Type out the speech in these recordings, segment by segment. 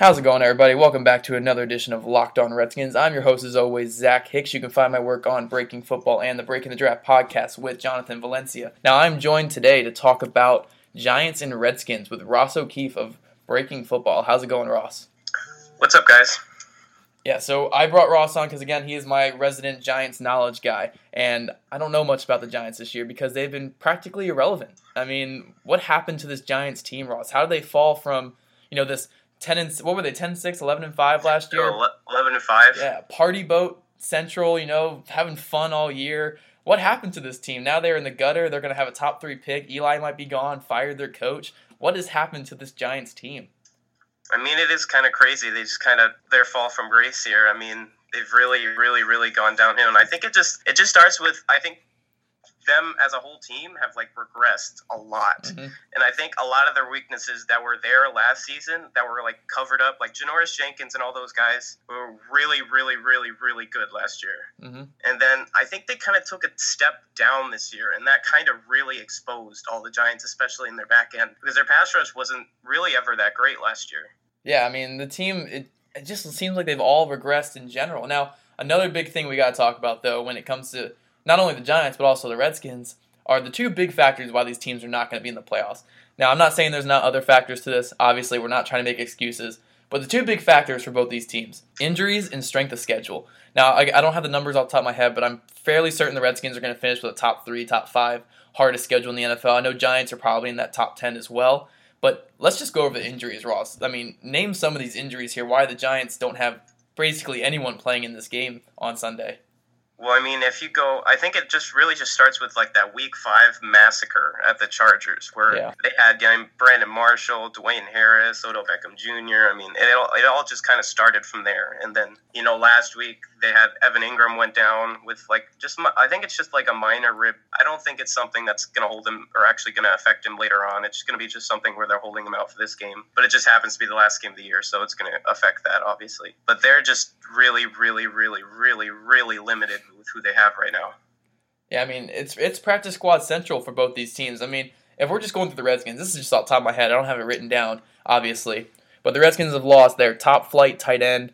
How's it going, everybody? Welcome back to another edition of Locked On Redskins. I'm your host, as always, Zach Hicks. You can find my work on Breaking Football and the Breaking the Draft podcast with Jonathan Valencia. Now, I'm joined today to talk about Giants and Redskins with Ross O'Keefe of Breaking Football. How's it going, Ross? What's up, guys? Yeah, so I brought Ross on because, again, he is my resident Giants knowledge guy. And I don't know much about the Giants this year because they've been practically irrelevant. I mean, what happened to this Giants team, Ross? How did they fall from, you know, this 10 and what were they 10 6 11 and 5 last year? 11 and 5 yeah party boat central you know having fun all year. What happened to this team? Now they're in the gutter they're going to have a top three pick eli might be gone fired their coach. What has happened to this giants team? I mean it is kind of crazy they just kind of their fall from grace here. I mean they've really really really gone downhill and i think it just it just starts with i think them as a whole team have like regressed a lot. Mm-hmm. And I think a lot of their weaknesses that were there last season that were like covered up, like Janoris Jenkins and all those guys were really, really, really, really good last year. Mm-hmm. And then I think they kind of took a step down this year, and that kind of really exposed all the Giants, especially in their back end, because their pass rush wasn't really ever that great last year. Yeah, I mean the team it, it just seems like they've all regressed in general. Now another big thing we got to talk about though when it comes to not only the Giants but also the Redskins are the two big factors why these teams are not going to be in the playoffs. Now, I'm not saying there's not other factors to this. Obviously, we're not trying to make excuses. But the two big factors for both these teams injuries and strength of schedule. Now, I, I don't have the numbers off the top of my head, but I'm fairly certain the Redskins are going to finish with a top three, top five hardest schedule in the NFL. I know Giants are probably in that top 10 as well. But let's just go over the injuries, Ross. I mean, name some of these injuries here, why the Giants don't have basically anyone playing in this game on Sunday. Well, I mean, if you go, I think it just really just starts with like that Week Five massacre at the Chargers, where yeah. they had Brandon Marshall, Dwayne Harris, Odell Beckham Jr. I mean, it all, it all just kind of started from there. And then you know, last week they had Evan Engram went down with like just I think it's just like a minor rib. I don't think it's something that's going to hold him or actually going to affect him later on. It's going to be just something where they're holding him out for this game, but it just happens to be the last game of the year, so it's going to affect that obviously. But they're just really, really, really, really, really limited with who they have right now. Yeah, I mean it's it's practice squad central for both these teams. I mean, if we're just going through the Redskins, this is just off the top of my head. I don't have it written down, obviously, but the Redskins have lost their top flight tight end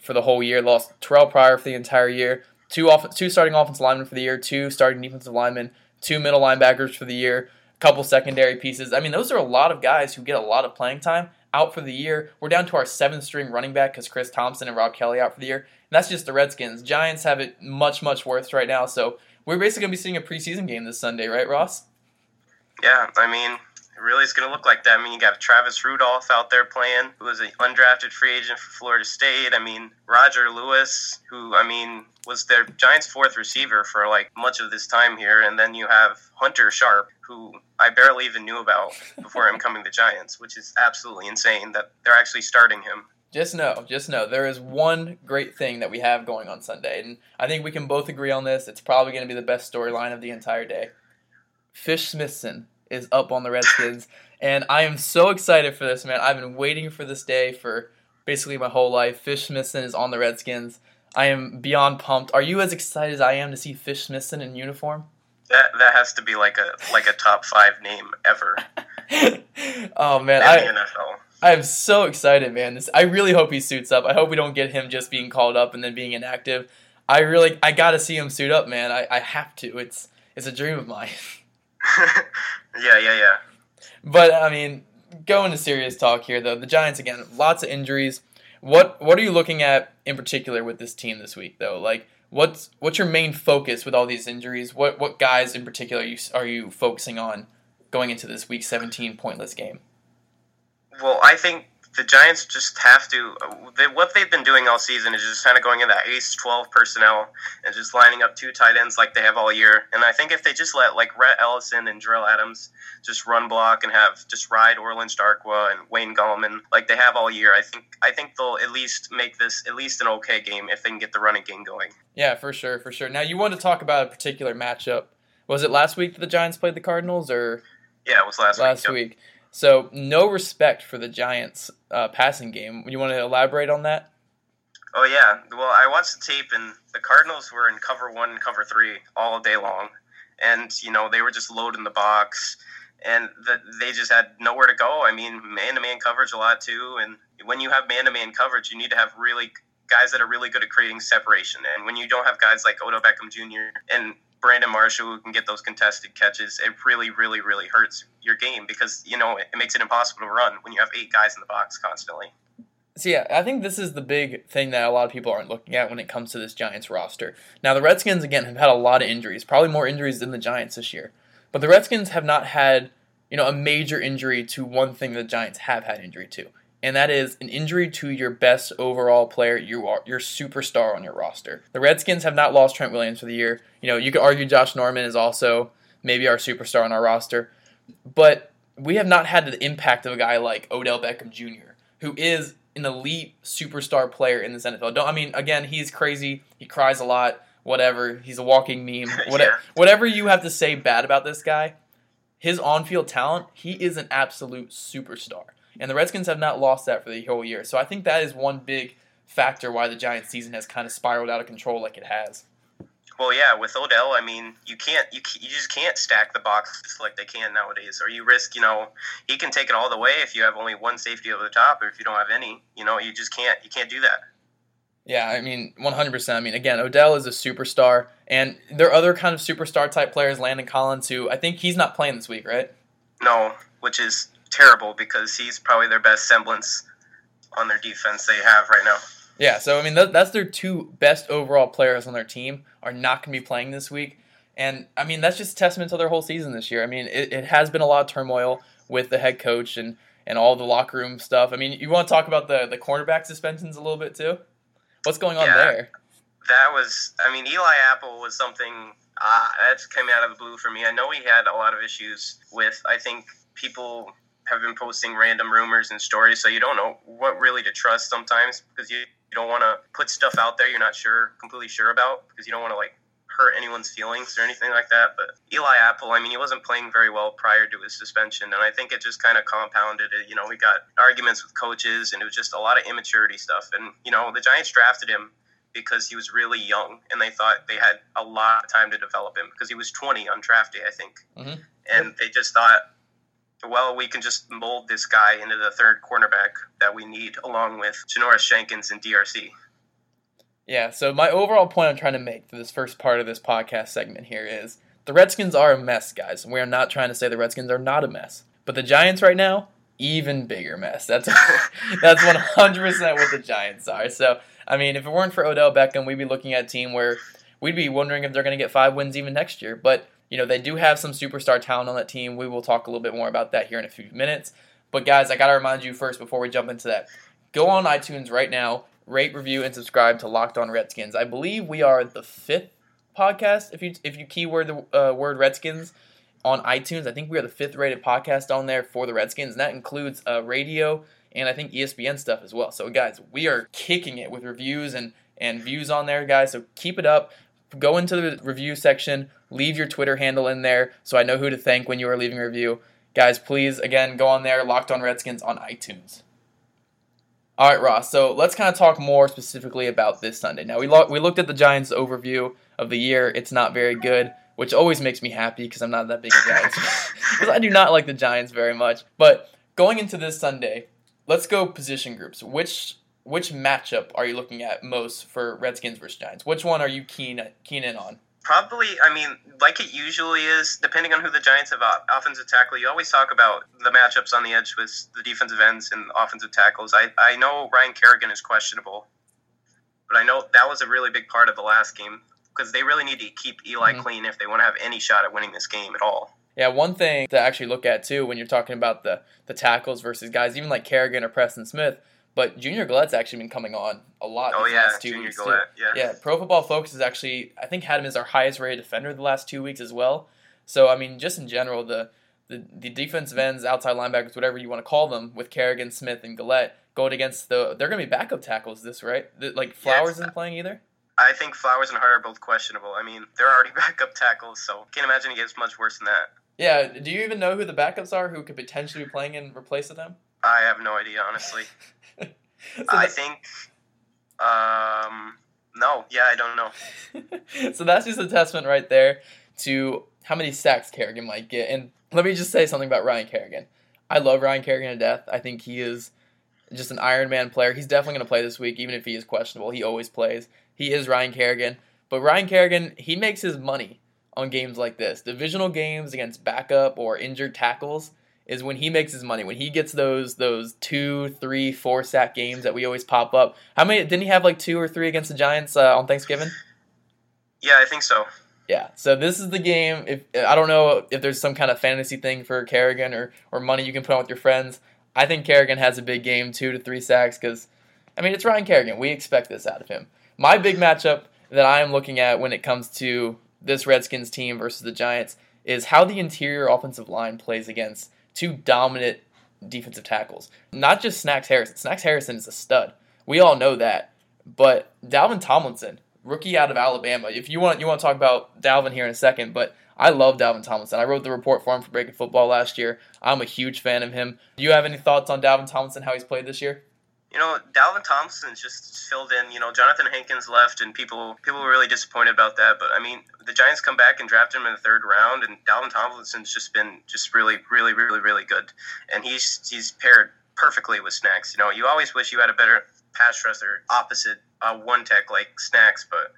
for the whole year. Lost Terrelle Pryor for the entire year. Two off, two starting offensive linemen for the year. Two starting defensive linemen. Two middle linebackers for the year. A couple secondary pieces. I mean, those are a lot of guys who get a lot of playing time out for the year. We're down to our seventh string running back because Chris Thompson and Rob Kelley out for the year. And that's just the Redskins. Giants have it much, much worse right now. So we're basically going to be seeing a preseason game this Sunday, right, Ross? Yeah, I mean, it really is going to look like that. I mean, you got Travis Rudolph out there playing, who was an undrafted free agent for Florida State. I mean, Roger Lewis, who, I mean, was their Giants' fourth receiver for like much of this time here. And then you have Hunter Sharp, who I barely even knew about before him coming to Giants, which is absolutely insane that they're actually starting him. Just know, just know, there is one great thing that we have going on Sunday, and I think we can both agree on this. It's probably going to be the best storyline of the entire day. Fish Smithson is up on the Redskins, and I am so excited for this, man. I've been waiting for this day for basically my whole life. Fish Smithson is on the Redskins. I am beyond pumped. Are you as excited as I am to see Fish Smithson in uniform? That that has to be like a like a top five name ever. oh man, I, NFL. I am so excited, man. This I really hope he suits up. I hope we don't get him just being called up and then being inactive. I really I gotta see him suit up, man. I, I have to. It's it's a dream of mine. yeah, yeah, yeah. But I mean, going to serious talk here though. The Giants again, lots of injuries. What what are you looking at in particular with this team this week though? Like what's what's your main focus with all these injuries? What what guys in particular are you, are you focusing on going into this week 17 pointless game? Well, I think the Giants just have to. Uh, they, what they've been doing all season is just kind of going in that ace twelve personnel and just lining up two tight ends like they have all year. And I think if they just let like Rhett Ellison and Jerell Adams just run block and have just ride Orleans Darkwa and Wayne Gallman like they have all year, I think I think they'll at least make this at least an okay game if they can get the running game going. Yeah, for sure, for sure. Now you want to talk about a particular matchup. Was it last week that the Giants played the Cardinals, or yeah, it was last last week. week. So no respect for the Giants uh, passing game. You want to elaborate on that? Oh yeah. Well, I watched the tape, and the Cardinals were in cover one and cover three all day long, and you know they were just loading the box, and the, they just had nowhere to go. I mean, man-to-man coverage a lot too, and when you have man-to-man coverage, you need to have really guys that are really good at creating separation. And when you don't have guys like Odell Beckham Jr. and Brandon Marshall who can get those contested catches, it really, really, really hurts your game because you know it makes it impossible to run when you have eight guys in the box constantly. So yeah, I think this is the big thing that a lot of people aren't looking at when it comes to this Giants roster. Now the Redskins again have had a lot of injuries, probably more injuries than the Giants this year. But the Redskins have not had, you know, a major injury to one thing the Giants have had injury to. And that is an injury to your best overall player, you are your superstar on your roster. The Redskins have not lost Trent Williams for the year. You know, you could argue Josh Norman is also maybe our superstar on our roster, but we have not had the impact of a guy like Odell Beckham Jr., who is an elite superstar player in this NFL. Don't I mean again, he's crazy. He cries a lot. Whatever. He's a walking meme. Whatever, yeah. whatever you have to say bad about this guy, his on-field talent, he is an absolute superstar. And the Redskins have not lost that for the whole year. So I think that is one big factor why the Giants season has kind of spiraled out of control like it has. Well, yeah, with Odell, I mean, you can't, you, you just can't stack the box like they can nowadays, or you risk, you know, he can take it all the way if you have only one safety over the top, or if you don't have any, you know, you just can't, you can't do that. Yeah, I mean, 100%. I mean, again, Odell is a superstar, and there are other kind of superstar type players, Landon Collins, who I think he's not playing this week, right? No, which is terrible because he's probably their best semblance on their defense they have right now. Yeah, so I mean that's their two best overall players on their team are not going to be playing this week, and I mean that's just testament to their whole season this year. I mean it, it has been a lot of turmoil with the head coach and and all the locker room stuff. I mean you want to talk about the the cornerback suspensions a little bit too? What's going on yeah, there? That was I mean Eli Apple was something uh, that came out of the blue for me. I know he had a lot of issues with I think people have been posting random rumors and stories, so you don't know what really to trust sometimes because you you don't want to put stuff out there you're not sure completely sure about because you don't want to like hurt anyone's feelings or anything like that. But Eli Apple, I mean, he wasn't playing very well prior to his suspension, and I think it just kind of compounded it. You know, we got arguments with coaches, and it was just a lot of immaturity stuff. And you know, the Giants drafted him because he was really young, and they thought they had a lot of time to develop him because he was 20 on draft day, I think. Mm-hmm. And they just thought well, we can just mold this guy into the third cornerback that we need, along with Janoris Jenkins and DRC. Yeah, so my overall point I'm trying to make for this first part of this podcast segment here is the Redskins are a mess, guys. We are not trying to say the Redskins are not a mess. But the Giants right now, even bigger mess. That's that's 100% what the Giants are. So, I mean, if it weren't for Odell Beckham, we'd be looking at a team where we'd be wondering if they're going to get five wins even next year. But you know, they do have some superstar talent on that team. We will talk a little bit more about that here in a few minutes. But guys, I got to remind you first before we jump into that. Go on iTunes right now, rate, review, and subscribe to Locked On Redskins. I believe we are the fifth podcast. If you if you keyword the uh, word Redskins on iTunes, I think we are the fifth rated podcast on there for the Redskins, and that includes uh, radio and I think ESPN stuff as well. So guys, we are kicking it with reviews and and views on there, guys. So keep it up go into the review section, leave your Twitter handle in there so I know who to thank when you are leaving a review. Guys, please, again, go on there, Locked on Redskins on iTunes. All right, Ross. So let's kind of talk more specifically about this Sunday. Now we lo- we looked at the Giants' overview of the year. It's not very good, which always makes me happy because I'm not that big a Giants because I do not like the Giants very much. But going into this Sunday, let's go position groups. Which which matchup are you looking at most for Redskins versus Giants? Which one are you keen keen in on? Probably, I mean, like it usually is, depending on who the Giants have offensive tackle. You always talk about the matchups on the edge with the defensive ends and offensive tackles. I, I know Ryan Kerrigan is questionable, but I know that was a really big part of the last game because they really need to keep Eli mm-hmm. clean if they want to have any shot at winning this game at all. Yeah, one thing to actually look at too when you're talking about the the tackles versus guys even like Kerrigan or Preston Smith but Junior Galette's actually been coming on a lot. Oh yeah, last two Junior weeks Galette. Too. Yeah. Yeah. Pro Football Focus has actually, I think, had him as our highest rated defender the last two weeks as well. So I mean, just in general, the the, the defensive ends, outside linebackers, whatever you want to call them, with Kerrigan, Smith, and Galette going against the, they're going to be backup tackles. This right? The, like Flowers isn't playing either. I think Flowers and Hart are both questionable. I mean, they're already backup tackles, so can't imagine it gets much worse than that. Yeah. Do you even know who the backups are who could potentially be playing in replace of them? I have no idea, honestly. so I think. Um, no, yeah, I don't know. so that's just a testament right there to how many sacks Kerrigan might get. And let me just say something about Ryan Kerrigan. I love Ryan Kerrigan to death. I think he is just an Iron Man player. He's definitely going to play this week, even if he is questionable. He always plays. He is Ryan Kerrigan. But Ryan Kerrigan, he makes his money on games like this. Divisional games against backup or injured tackles is when he makes his money. When he gets those those two, three, four sack games that we always pop up. How many didn't he have like two or three against the Giants uh, on Thanksgiving? Yeah, I think so. Yeah, so this is the game. If I don't know if there's some kind of fantasy thing for Kerrigan or or money you can put on with your friends, I think Kerrigan has a big game, two to three sacks. Because I mean, it's Ryan Kerrigan. We expect this out of him. My big matchup that I am looking at when it comes to this Redskins team versus the Giants is how the interior offensive line plays against two dominant defensive tackles. Not just Snacks Harrison. Snacks Harrison is a stud. We all know that. But Dalvin Tomlinson rookie out of Alabama. If you want, you want to talk about Dalvin here in a second, but I love Dalvin Tomlinson. I wrote the report for him for Breaking Football last year. I'm a huge fan of him. Do you have any thoughts on Dalvin Tomlinson, how he's played this year? You know, Dalvin Tomlinson's just filled in. You know, Johnathan Hankins left, and people people were really disappointed about that. But I mean, the Giants come back and draft him in the third round, and Dalvin Thompson's just been just really, really, really, really good. And he's he's paired perfectly with Snacks. You know, you always wish you had a better pass rusher opposite uh, one tech like Snacks, but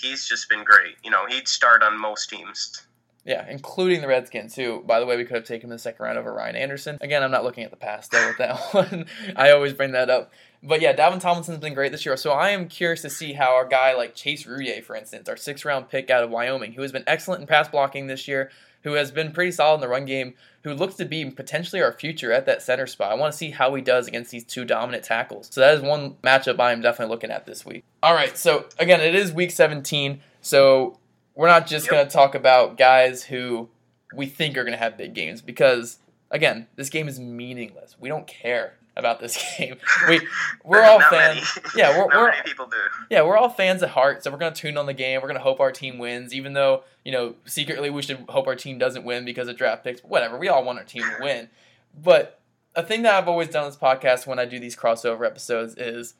he's just been great. You know, he'd start on most teams. Yeah, including the Redskins, who, by the way, we could have taken the second round over Ryan Anderson. Again, I'm not looking at the past though with that one. I always bring that up. But yeah, Dalvin Tomlinson's been great this year. So I am curious to see how our guy like Chase Roullier, for instance, our sixth round pick out of Wyoming, who has been excellent in pass blocking this year, who has been pretty solid in the run game, who looks to be potentially our future at that center spot. I want to see how he does against these two dominant tackles. So that is one matchup I am definitely looking at this week. All right, so again, it is week 17, so we're not just yep. going to talk about guys who we think are going to have big games because again, this game is meaningless. We don't care about this game. We we're all fans. Yeah, we're, we're people do. Yeah, we're all fans at heart, so we're gonna tune on the game. We're gonna hope our team wins, even though you know secretly we should hope our team doesn't win because of draft picks. Whatever, we all want our team to win. But a thing that I've always done on this podcast when I do these crossover episodes is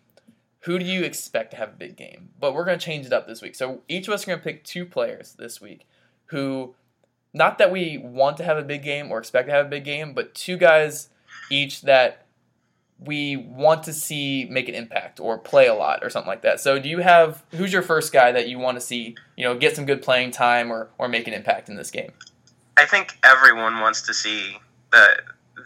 who do you expect to have a big game? But we're gonna change it up this week. So each of us are gonna pick two players this week who, not that we want to have a big game or expect to have a big game, but two guys each that we want to see make an impact or play a lot or something like that. So do you have who's your first guy that you want to see, you know, get some good playing time or or make an impact in this game? I think everyone wants to see the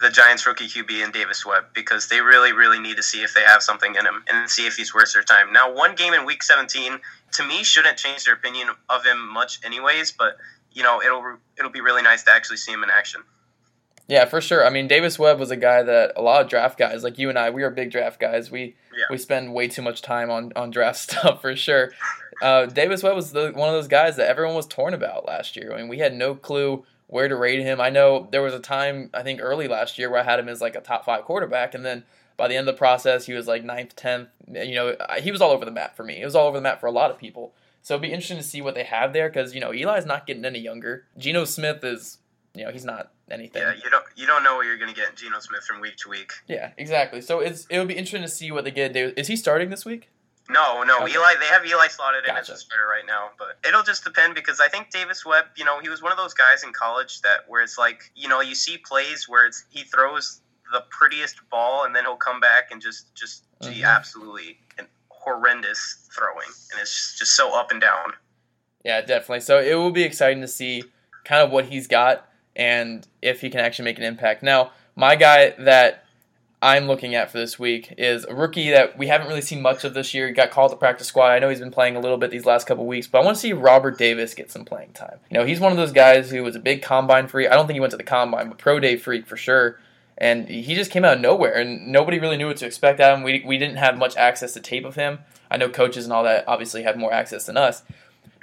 the Giants rookie QB and Davis Webb because they really really need to see if they have something in him and see if he's worth their time. Now, one game in week 17 to me shouldn't change their opinion of him much anyways, but you know, it'll it'll be really nice to actually see him in action. Yeah, for sure. I mean, Davis Webb was a guy that a lot of draft guys, like you and I, we are big draft guys. We yeah. we spend way too much time on, on draft stuff for sure. Uh, Davis Webb was the, one of those guys that everyone was torn about last year. I mean, we had no clue where to rate him. I know there was a time I think early last year where I had him as like a top five quarterback, and then by the end of the process, he was like ninth, tenth. You know, he was all over the map for me. It was all over the map for a lot of people. So it'd be interesting to see what they have there because you know Eli's not getting any younger. Geno Smith is you know he's not anything. Yeah, you don't you don't know what you're gonna get in Geno Smith from week to week. Yeah, exactly. So it's it'll be interesting to see what they get. Is he starting this week? No, no. Okay. Eli, they have Eli slotted gotcha. in as a starter right now, but it'll just depend because I think Davis Webb, you know, he was one of those guys in college that where it's like, you know, you see plays where it's he throws the prettiest ball and then he'll come back and just just mm-hmm. absolutely horrendous throwing, and it's just, just so up and down. Yeah, definitely. So it will be exciting to see kind of what he's got and if he can actually make an impact. Now, my guy that I'm looking at for this week is a rookie that we haven't really seen much of this year. He got called to practice squad. I know he's been playing a little bit these last couple weeks, but I want to see Robert Davis get some playing time. You know, he's one of those guys who was a big combine freak. I don't think he went to the combine, but pro day freak for sure. And he just came out of nowhere, and nobody really knew what to expect out of him. We, we didn't have much access to tape of him. I know coaches and all that obviously have more access than us.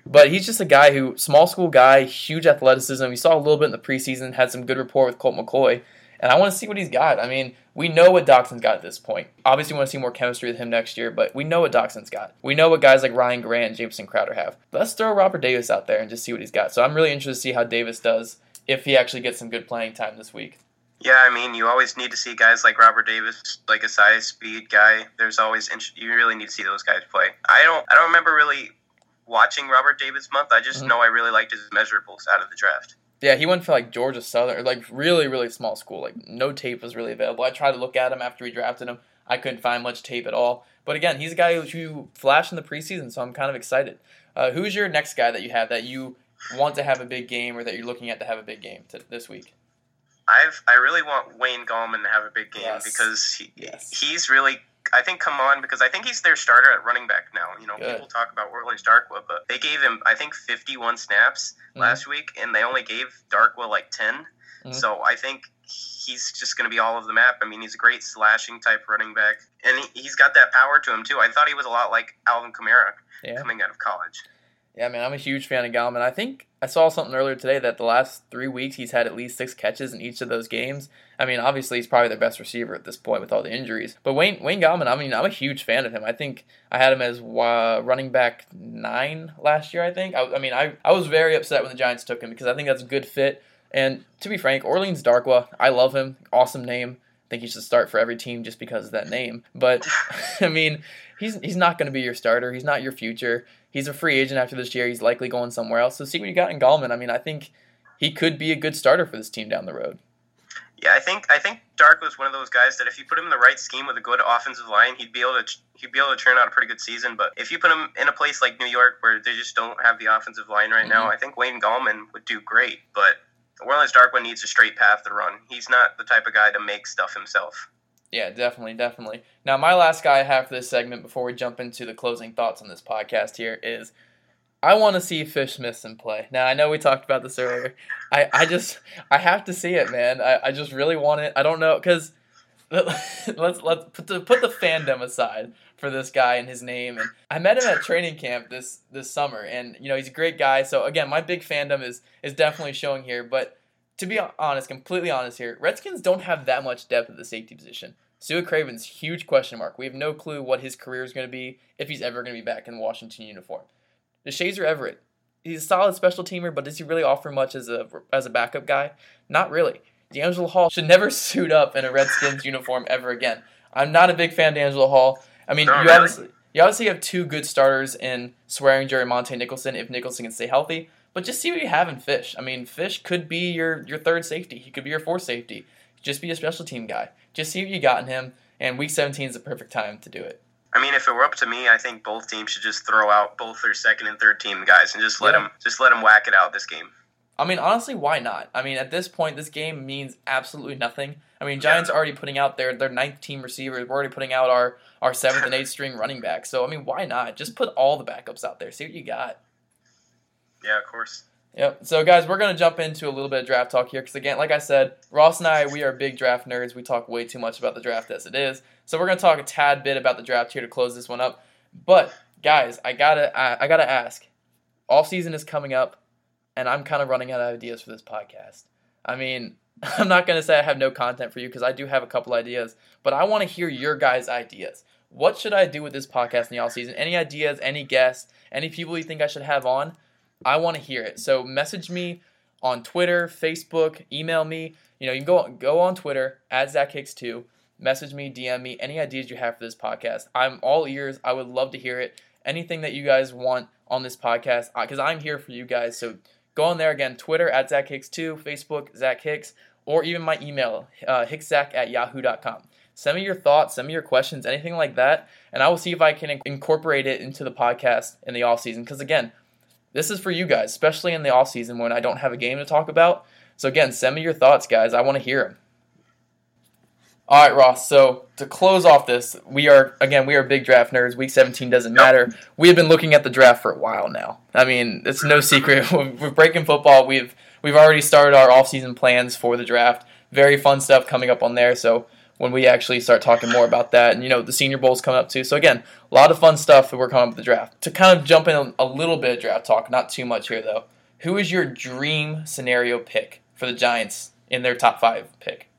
But he's just a guy who, small school guy, huge athleticism. We saw a little bit in the preseason, had some good rapport with Colt McCoy. And I want to see what he's got. I mean, we know what Doctson's got at this point. Obviously, we want to see more chemistry with him next year, but we know what Doctson's got. We know what guys like Ryan Grant and Jamison Crowder have. Let's throw Robert Davis out there and just see what he's got. So I'm really interested to see how Davis does if he actually gets some good playing time this week. Yeah, I mean, you always need to see guys like Robert Davis, like a size speed guy. There's always you really need to see those guys play. I don't I don't remember really watching Robert Davis month. I just mm-hmm. know I really liked his measurables out of the draft. Yeah, he went for like Georgia Southern, like really, really small school. Like no tape was really available. I tried to look at him after we drafted him. I couldn't find much tape at all. But again, he's a guy who flashed in the preseason, so I'm kind of excited. Uh, who's your next guy that you have that you want to have a big game or that you're looking at to have a big game to, this week? I've I really want Wayne Gallman to have a big game yes. because he, yes. he's really I think come on because I think he's their starter at running back now. You know, Good. people talk about Orleans Darkwa, but they gave him I think 51 snaps mm-hmm. last week, and they only gave Darkwa like 10. Mm-hmm. So I think he's just going to be all of the map. I mean, he's a great slashing type running back, and he, has got that power to him too. I thought he was a lot like Alvin Kamara yeah. coming out of college. Yeah, man, I'm a huge fan of Gallman. I think I saw something earlier today that the last three weeks he's had at least six catches in each of those games. I mean, obviously he's probably their best receiver at this point with all the injuries. But Wayne Wayne Gallman, I mean, I'm a huge fan of him. I think I had him as uh, running back nine last year. I think. I, I mean, I I was very upset when the Giants took him because I think that's a good fit. And to be frank, Orleans Darkwa, I love him. Awesome name. I think he should start for every team just because of that name. But I mean, he's he's not going to be your starter. He's not your future. He's a free agent after this year. He's likely going somewhere else. So see what you got in Gallman. I mean, I think he could be a good starter for this team down the road. Yeah, I think I think Darkwa's one of those guys that if you put him in the right scheme with a good offensive line, he'd be able to he'd be able to turn out a pretty good season. But if you put him in a place like New York where they just don't have the offensive line right mm-hmm. now, I think Wayne Gallman would do great. But Orleans Darkwa needs a straight path to run. He's not the type of guy to make stuff himself. Yeah, definitely, definitely. Now, my last guy I have for this segment before we jump into the closing thoughts on this podcast here is I want to see Fish Smithson play. Now, I know we talked about this earlier. I, I just, I have to see it, man. I, I just really want it. I don't know, because let's, let's put the, put the fandom aside for this guy and his name. And I met him at training camp this, this summer, and, you know, he's a great guy. So, again, my big fandom is, is definitely showing here, but to be honest, completely honest here, Redskins don't have that much depth at the safety position. Sua Cravens' huge question mark. We have no clue what his career is going to be if he's ever going to be back in Washington uniform. Deshazor Everett, he's a solid special teamer, but does he really offer much as a as a backup guy? Not really. DeAngelo Hall should never suit up in a Redskins uniform ever again. I'm not a big fan of DeAngelo Hall. I mean, you obviously you obviously have two good starters in Swearinger and Montae Nicholson if Nicholson can stay healthy. But just see what you have in Fish. I mean, Fish could be your, your third safety. He could be your fourth safety. Just be a special team guy. Just see what you got in him. And week 17 is the perfect time to do it. I mean, if it were up to me, I think both teams should just throw out both their second and third team guys and just let yeah. them just let them whack it out this game. I mean, honestly, why not? I mean, at this point, this game means absolutely nothing. I mean, Giants yeah. already putting out their their ninth team receivers. We're already putting out our our seventh and eighth string running back. So I mean, why not? Just put all the backups out there. See what you got. Yeah, of course. Yep. So, guys, we're going to jump into a little bit of draft talk here because, again, like I said, Ross and I, we are big draft nerds. We talk way too much about the draft as it is. So, we're going to talk a tad bit about the draft here to close this one up. But, guys, I gotta, I, I gotta ask. Off season is coming up, and I'm kind of running out of ideas for this podcast. I mean, I'm not going to say I have no content for you because I do have a couple ideas, but I want to hear your guys' ideas. What should I do with this podcast in the off season? Any ideas? Any guests? Any people you think I should have on? I want to hear it. So message me on Twitter, Facebook, email me. You know, you can go go on Twitter at Zach Hicks two. Message me, DM me any ideas you have for this podcast. I'm all ears. I would love to hear it. Anything that you guys want on this podcast, because I'm here for you guys. So go on there again. Twitter at Zach Hicks two, Facebook Zach Hicks, or even my email uh, hickzach at yahoo.com. Send me your thoughts, send me your questions, anything like that, and I will see if I can incorporate it into the podcast in the off season. Because again, this is for you guys, especially in the off season when I don't have a game to talk about. So again, send me your thoughts, guys. I want to hear them. All right, Ross. So to close off this, we are again we are big draft nerds. Week 17 doesn't matter. We have been looking at the draft for a while now. I mean, it's no secret. We're breaking football. We've we've already started our off-season plans for the draft. Very fun stuff coming up on there. So when we actually start talking more about that. And, you know, the Senior Bowl's coming up too. So, again, a lot of fun stuff that we're coming up with the draft. To kind of jump in a little bit of draft talk, not too much here, though. Who is your dream scenario pick for the Giants in their top five pick?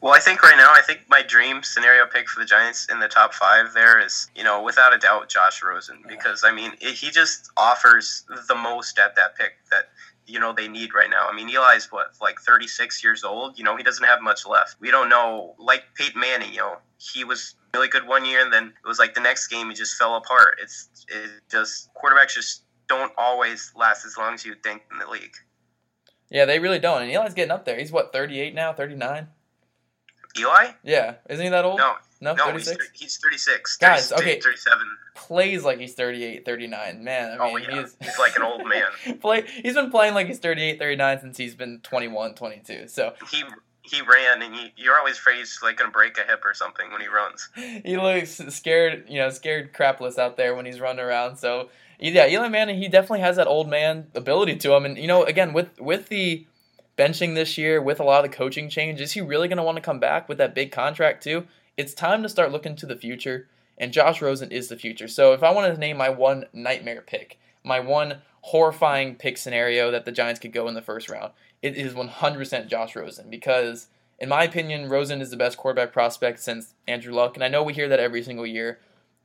Well, I think right now, I think my dream scenario pick for the Giants in the top five there is, you know, without a doubt, Josh Rosen. Because, I mean, it, he just offers the most at that pick that you know they need right now. I mean, Eli's what like 36 years old. You know, he doesn't have much left. We don't know. Like Peyton Manning, you know, he was really good one year, and then it was like the next game he just fell apart. It's it just quarterbacks just don't always last as long as you think in the league. Yeah, they really don't. And Eli's getting up there. He's what 38 now, 39. Eli? Yeah, isn't he that old? No, No, no 36? He's, he's 36. Guys, okay. 37. Plays like he's 38, 39. Man, I oh, mean, oh, yeah. he's, he's like an old man. play, he's been playing like he's 38, 39 since he's been 21, 22. So he he ran, and he, you're always afraid he's like gonna break a hip or something when he runs. he looks scared, you know, scared crapless out there when he's running around. So yeah, Eli Manning, he definitely has that old man ability to him, and you know, again with with the benching this year, with a lot of the coaching change, is he really gonna want to come back with that big contract too? it's time to start looking to the future, and Josh Rosen is the future. So if I want to name my one nightmare pick, my one horrifying pick scenario that the Giants could go in the first round, it is 100% Josh Rosen because, in my opinion, Rosen is the best quarterback prospect since Andrew Luck, and I know we hear that every single year,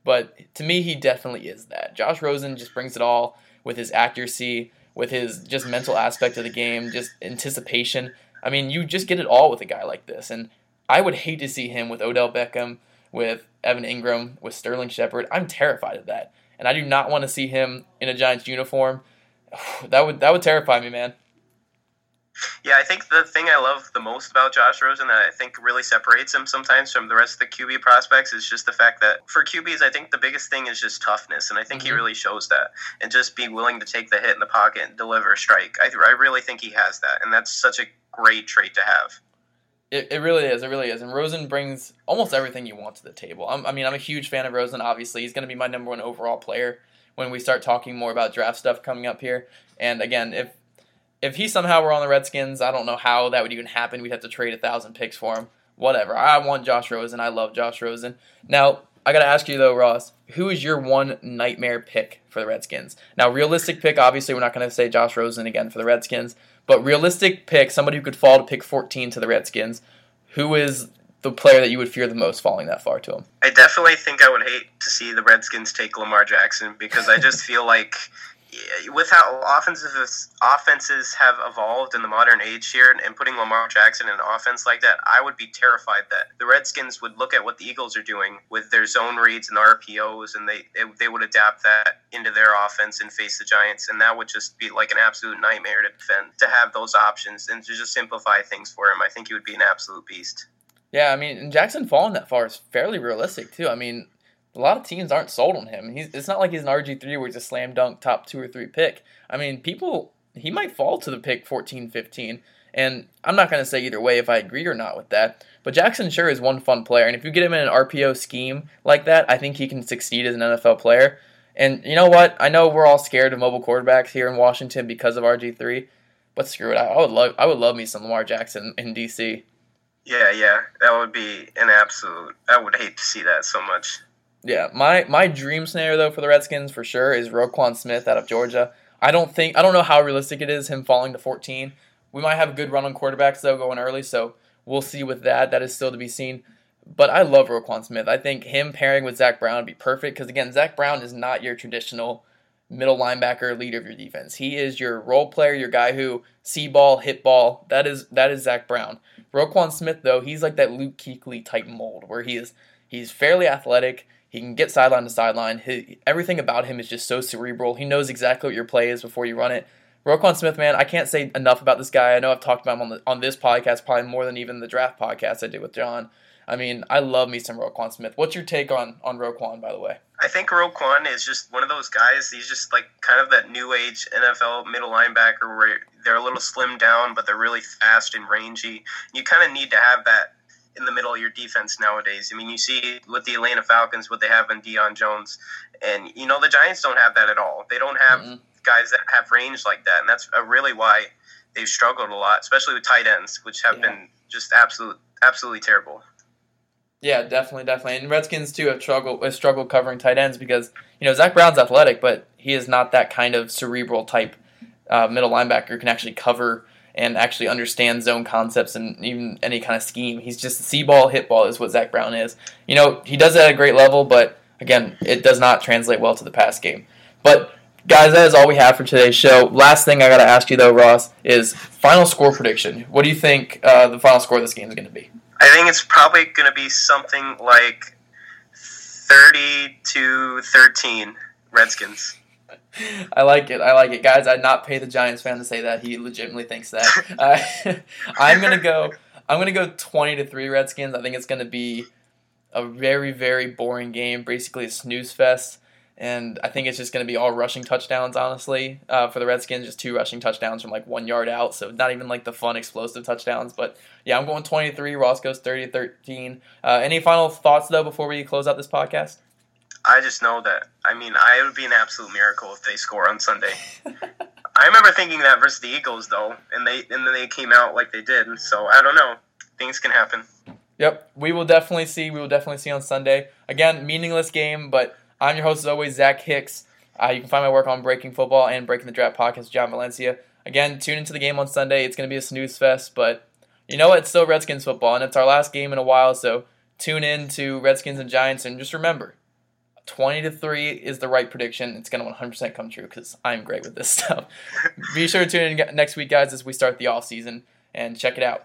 but to me, he definitely is that. Josh Rosen just brings it all with his accuracy, with his just mental aspect of the game, just anticipation. I mean, you just get it all with a guy like this, and I would hate to see him with Odell Beckham, with Evan Engram, with Sterling Shepard. I'm terrified of that, and I do not want to see him in a Giants uniform. That would that would terrify me, man. Yeah, I think the thing I love the most about Josh Rosen that I think really separates him sometimes from the rest of the QB prospects is just the fact that for QBs, I think the biggest thing is just toughness, and I think mm-hmm. he really shows that, and just be willing to take the hit in the pocket and deliver a strike. I, I really think he has that, and that's such a great trait to have. It, it really is. It really is. And Rosen brings almost everything you want to the table. I'm, i mean, I'm a huge fan of Rosen. Obviously, he's going to be my number one overall player when we start talking more about draft stuff coming up here. And again, if if he somehow were on the Redskins, I don't know how that would even happen. We'd have to trade a thousand picks for him. Whatever. I want Josh Rosen. I love Josh Rosen. Now, I got to ask you though, Ross, who is your one nightmare pick for the Redskins? Now, realistic pick, obviously, we're not going to say Josh Rosen again for the Redskins, but realistic pick, somebody who could fall to pick 14 to the Redskins. Who is the player that you would fear the most falling that far to him? I definitely think I would hate to see the Redskins take Lamar Jackson because I just feel like with how offenses offenses have evolved in the modern age here, and putting Lamar Jackson in an offense like that, I would be terrified that the Redskins would look at what the Eagles are doing with their zone reads and RPOs, and they they would adapt that into their offense and face the Giants, and that would just be like an absolute nightmare to defend. To have those options and to just simplify things for him, I think he would be an absolute beast. Yeah, I mean, Jackson falling that far is fairly realistic too. I mean, a lot of teams aren't sold on him. He's, it's not like he's an RG three where he's a slam dunk top two or three pick. I mean, people he might fall to the pick 14, 15. And I'm not going to say either way if I agree or not with that. But Jackson sure is one fun player, and if you get him in an RPO scheme like that, I think he can succeed as an NFL player. And you know what? I know we're all scared of mobile quarterbacks here in Washington because of RG three, but screw it. I would love I would love me some Lamar Jackson in DC. Yeah, yeah, that would be an absolute. I would hate to see that so much. Yeah, my my dream scenario though for the Redskins for sure is Roquan Smith out of Georgia. I don't think I don't know how realistic it is him falling to 14. We might have a good run on quarterbacks though going early, so we'll see with that. That is still to be seen. But I love Roquan Smith. I think him pairing with Zach Brown would be perfect because again, Zach Brown is not your traditional middle linebacker leader of your defense. He is your role player, your guy who see ball, hit ball. That is that is Zach Brown. Roquan Smith though, he's like that Luke Kuechly type mold where he is he's fairly athletic. He can get sideline to sideline. everything about him is just so cerebral. He knows exactly what your play is before you run it. Roquan Smith, man, I can't say enough about this guy. I know I've talked about him on, the, on this podcast probably more than even the draft podcast I did with John. I mean, I love me some Roquan Smith. What's your take on on Roquan, by the way? I think Roquan is just one of those guys. He's just like kind of that new age NFL middle linebacker where they're a little slimmed down, but they're really fast and rangy. You kind of need to have that in the middle of your defense nowadays. I mean, you see with the Atlanta Falcons what they have in Deion Jones, and you know the Giants don't have that at all. They don't have mm-hmm. guys that have range like that, and that's really why they've struggled a lot, especially with tight ends, which have yeah. been just absolute, absolutely terrible. Yeah, definitely, definitely. And Redskins too have struggled have struggled covering tight ends because you know Zach Brown's athletic, but he is not that kind of cerebral type uh, middle linebacker who can actually cover and actually understand zone concepts and even any kind of scheme. He's just see ball, hit ball is what Zach Brown is. You know, he does it at a great level, but again, it does not translate well to the pass game. But guys, that is all we have for today's show. Last thing I got to ask you though, Ross, is final score prediction. What do you think uh, the final score of this game is going to be? I think it's probably going to be something like thirty to thirteen Redskins. I like it. I like it, guys. I'd not pay the Giants fan to say that. He legitimately thinks that. uh, I'm gonna go. I'm gonna go 20 to three Redskins. I think it's gonna be a very very boring game, basically a snooze fest. And I think it's just going to be all rushing touchdowns, honestly, uh, for the Redskins. Just two rushing touchdowns from like one yard out. So not even like the fun, explosive touchdowns. But yeah, I'm going 23. Ross goes 30 13. Uh, any final thoughts, though, before we close out this podcast? I just know that, I mean, I, would be an absolute miracle if they score on Sunday. I remember thinking that versus the Eagles, though, and they and then they came out like they did. So I don't know. Things can happen. Yep, we will definitely see. We will definitely see on Sunday. Again, meaningless game, but I'm your host as always, Zach Hicks. Uh, you can find my work on Breaking Football and Breaking the Draft podcast, John Valencia. Again, tune into the game on Sunday. It's going to be a snooze fest, but you know what? It's still Redskins football, and it's our last game in a while. So tune in to Redskins and Giants, and just remember, 20 to 3 is the right prediction. It's going to 100% come true because I'm great with this stuff. Be sure to tune in next week, guys, as we start the off season and check it out.